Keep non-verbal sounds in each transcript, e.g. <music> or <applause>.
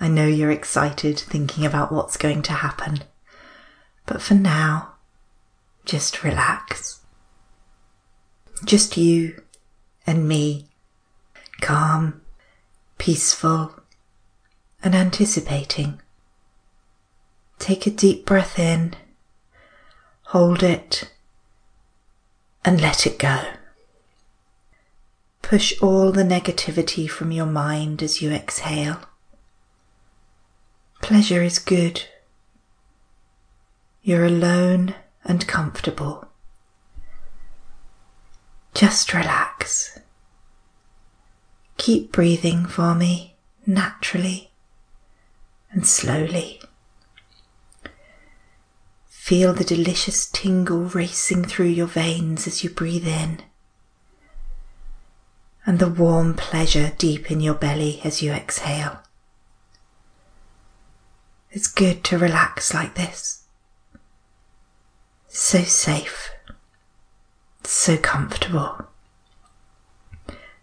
I know you're excited thinking about what's going to happen. But for now, just relax. Just you and me, calm, peaceful, and anticipating. Take a deep breath in, hold it, and let it go. Push all the negativity from your mind as you exhale. Pleasure is good. You're alone and comfortable. Just relax. Keep breathing for me naturally and slowly. Feel the delicious tingle racing through your veins as you breathe in, and the warm pleasure deep in your belly as you exhale. It's good to relax like this. So safe, so comfortable,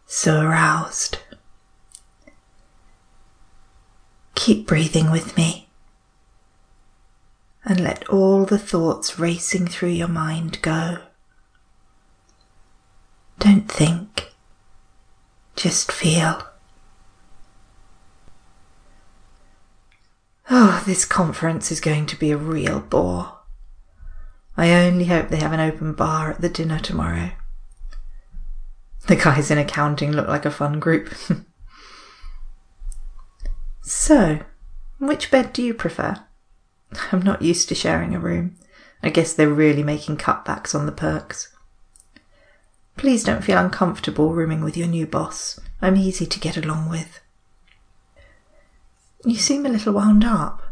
so aroused. Keep breathing with me and let all the thoughts racing through your mind go. Don't think, just feel. This conference is going to be a real bore. I only hope they have an open bar at the dinner tomorrow. The guys in accounting look like a fun group. <laughs> so, which bed do you prefer? <laughs> I'm not used to sharing a room. I guess they're really making cutbacks on the perks. Please don't feel uncomfortable rooming with your new boss. I'm easy to get along with. You seem a little wound up.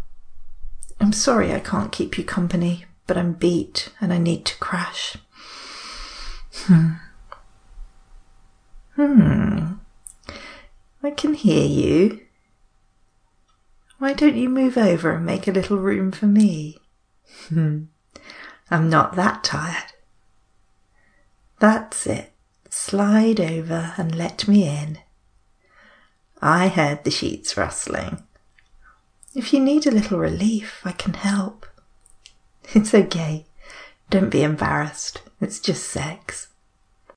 I'm sorry I can't keep you company, but I'm beat and I need to crash. Hmm. Hmm. I can hear you. Why don't you move over and make a little room for me? Hmm. I'm not that tired. That's it. Slide over and let me in. I heard the sheets rustling. If you need a little relief, I can help. It's okay. Don't be embarrassed. It's just sex.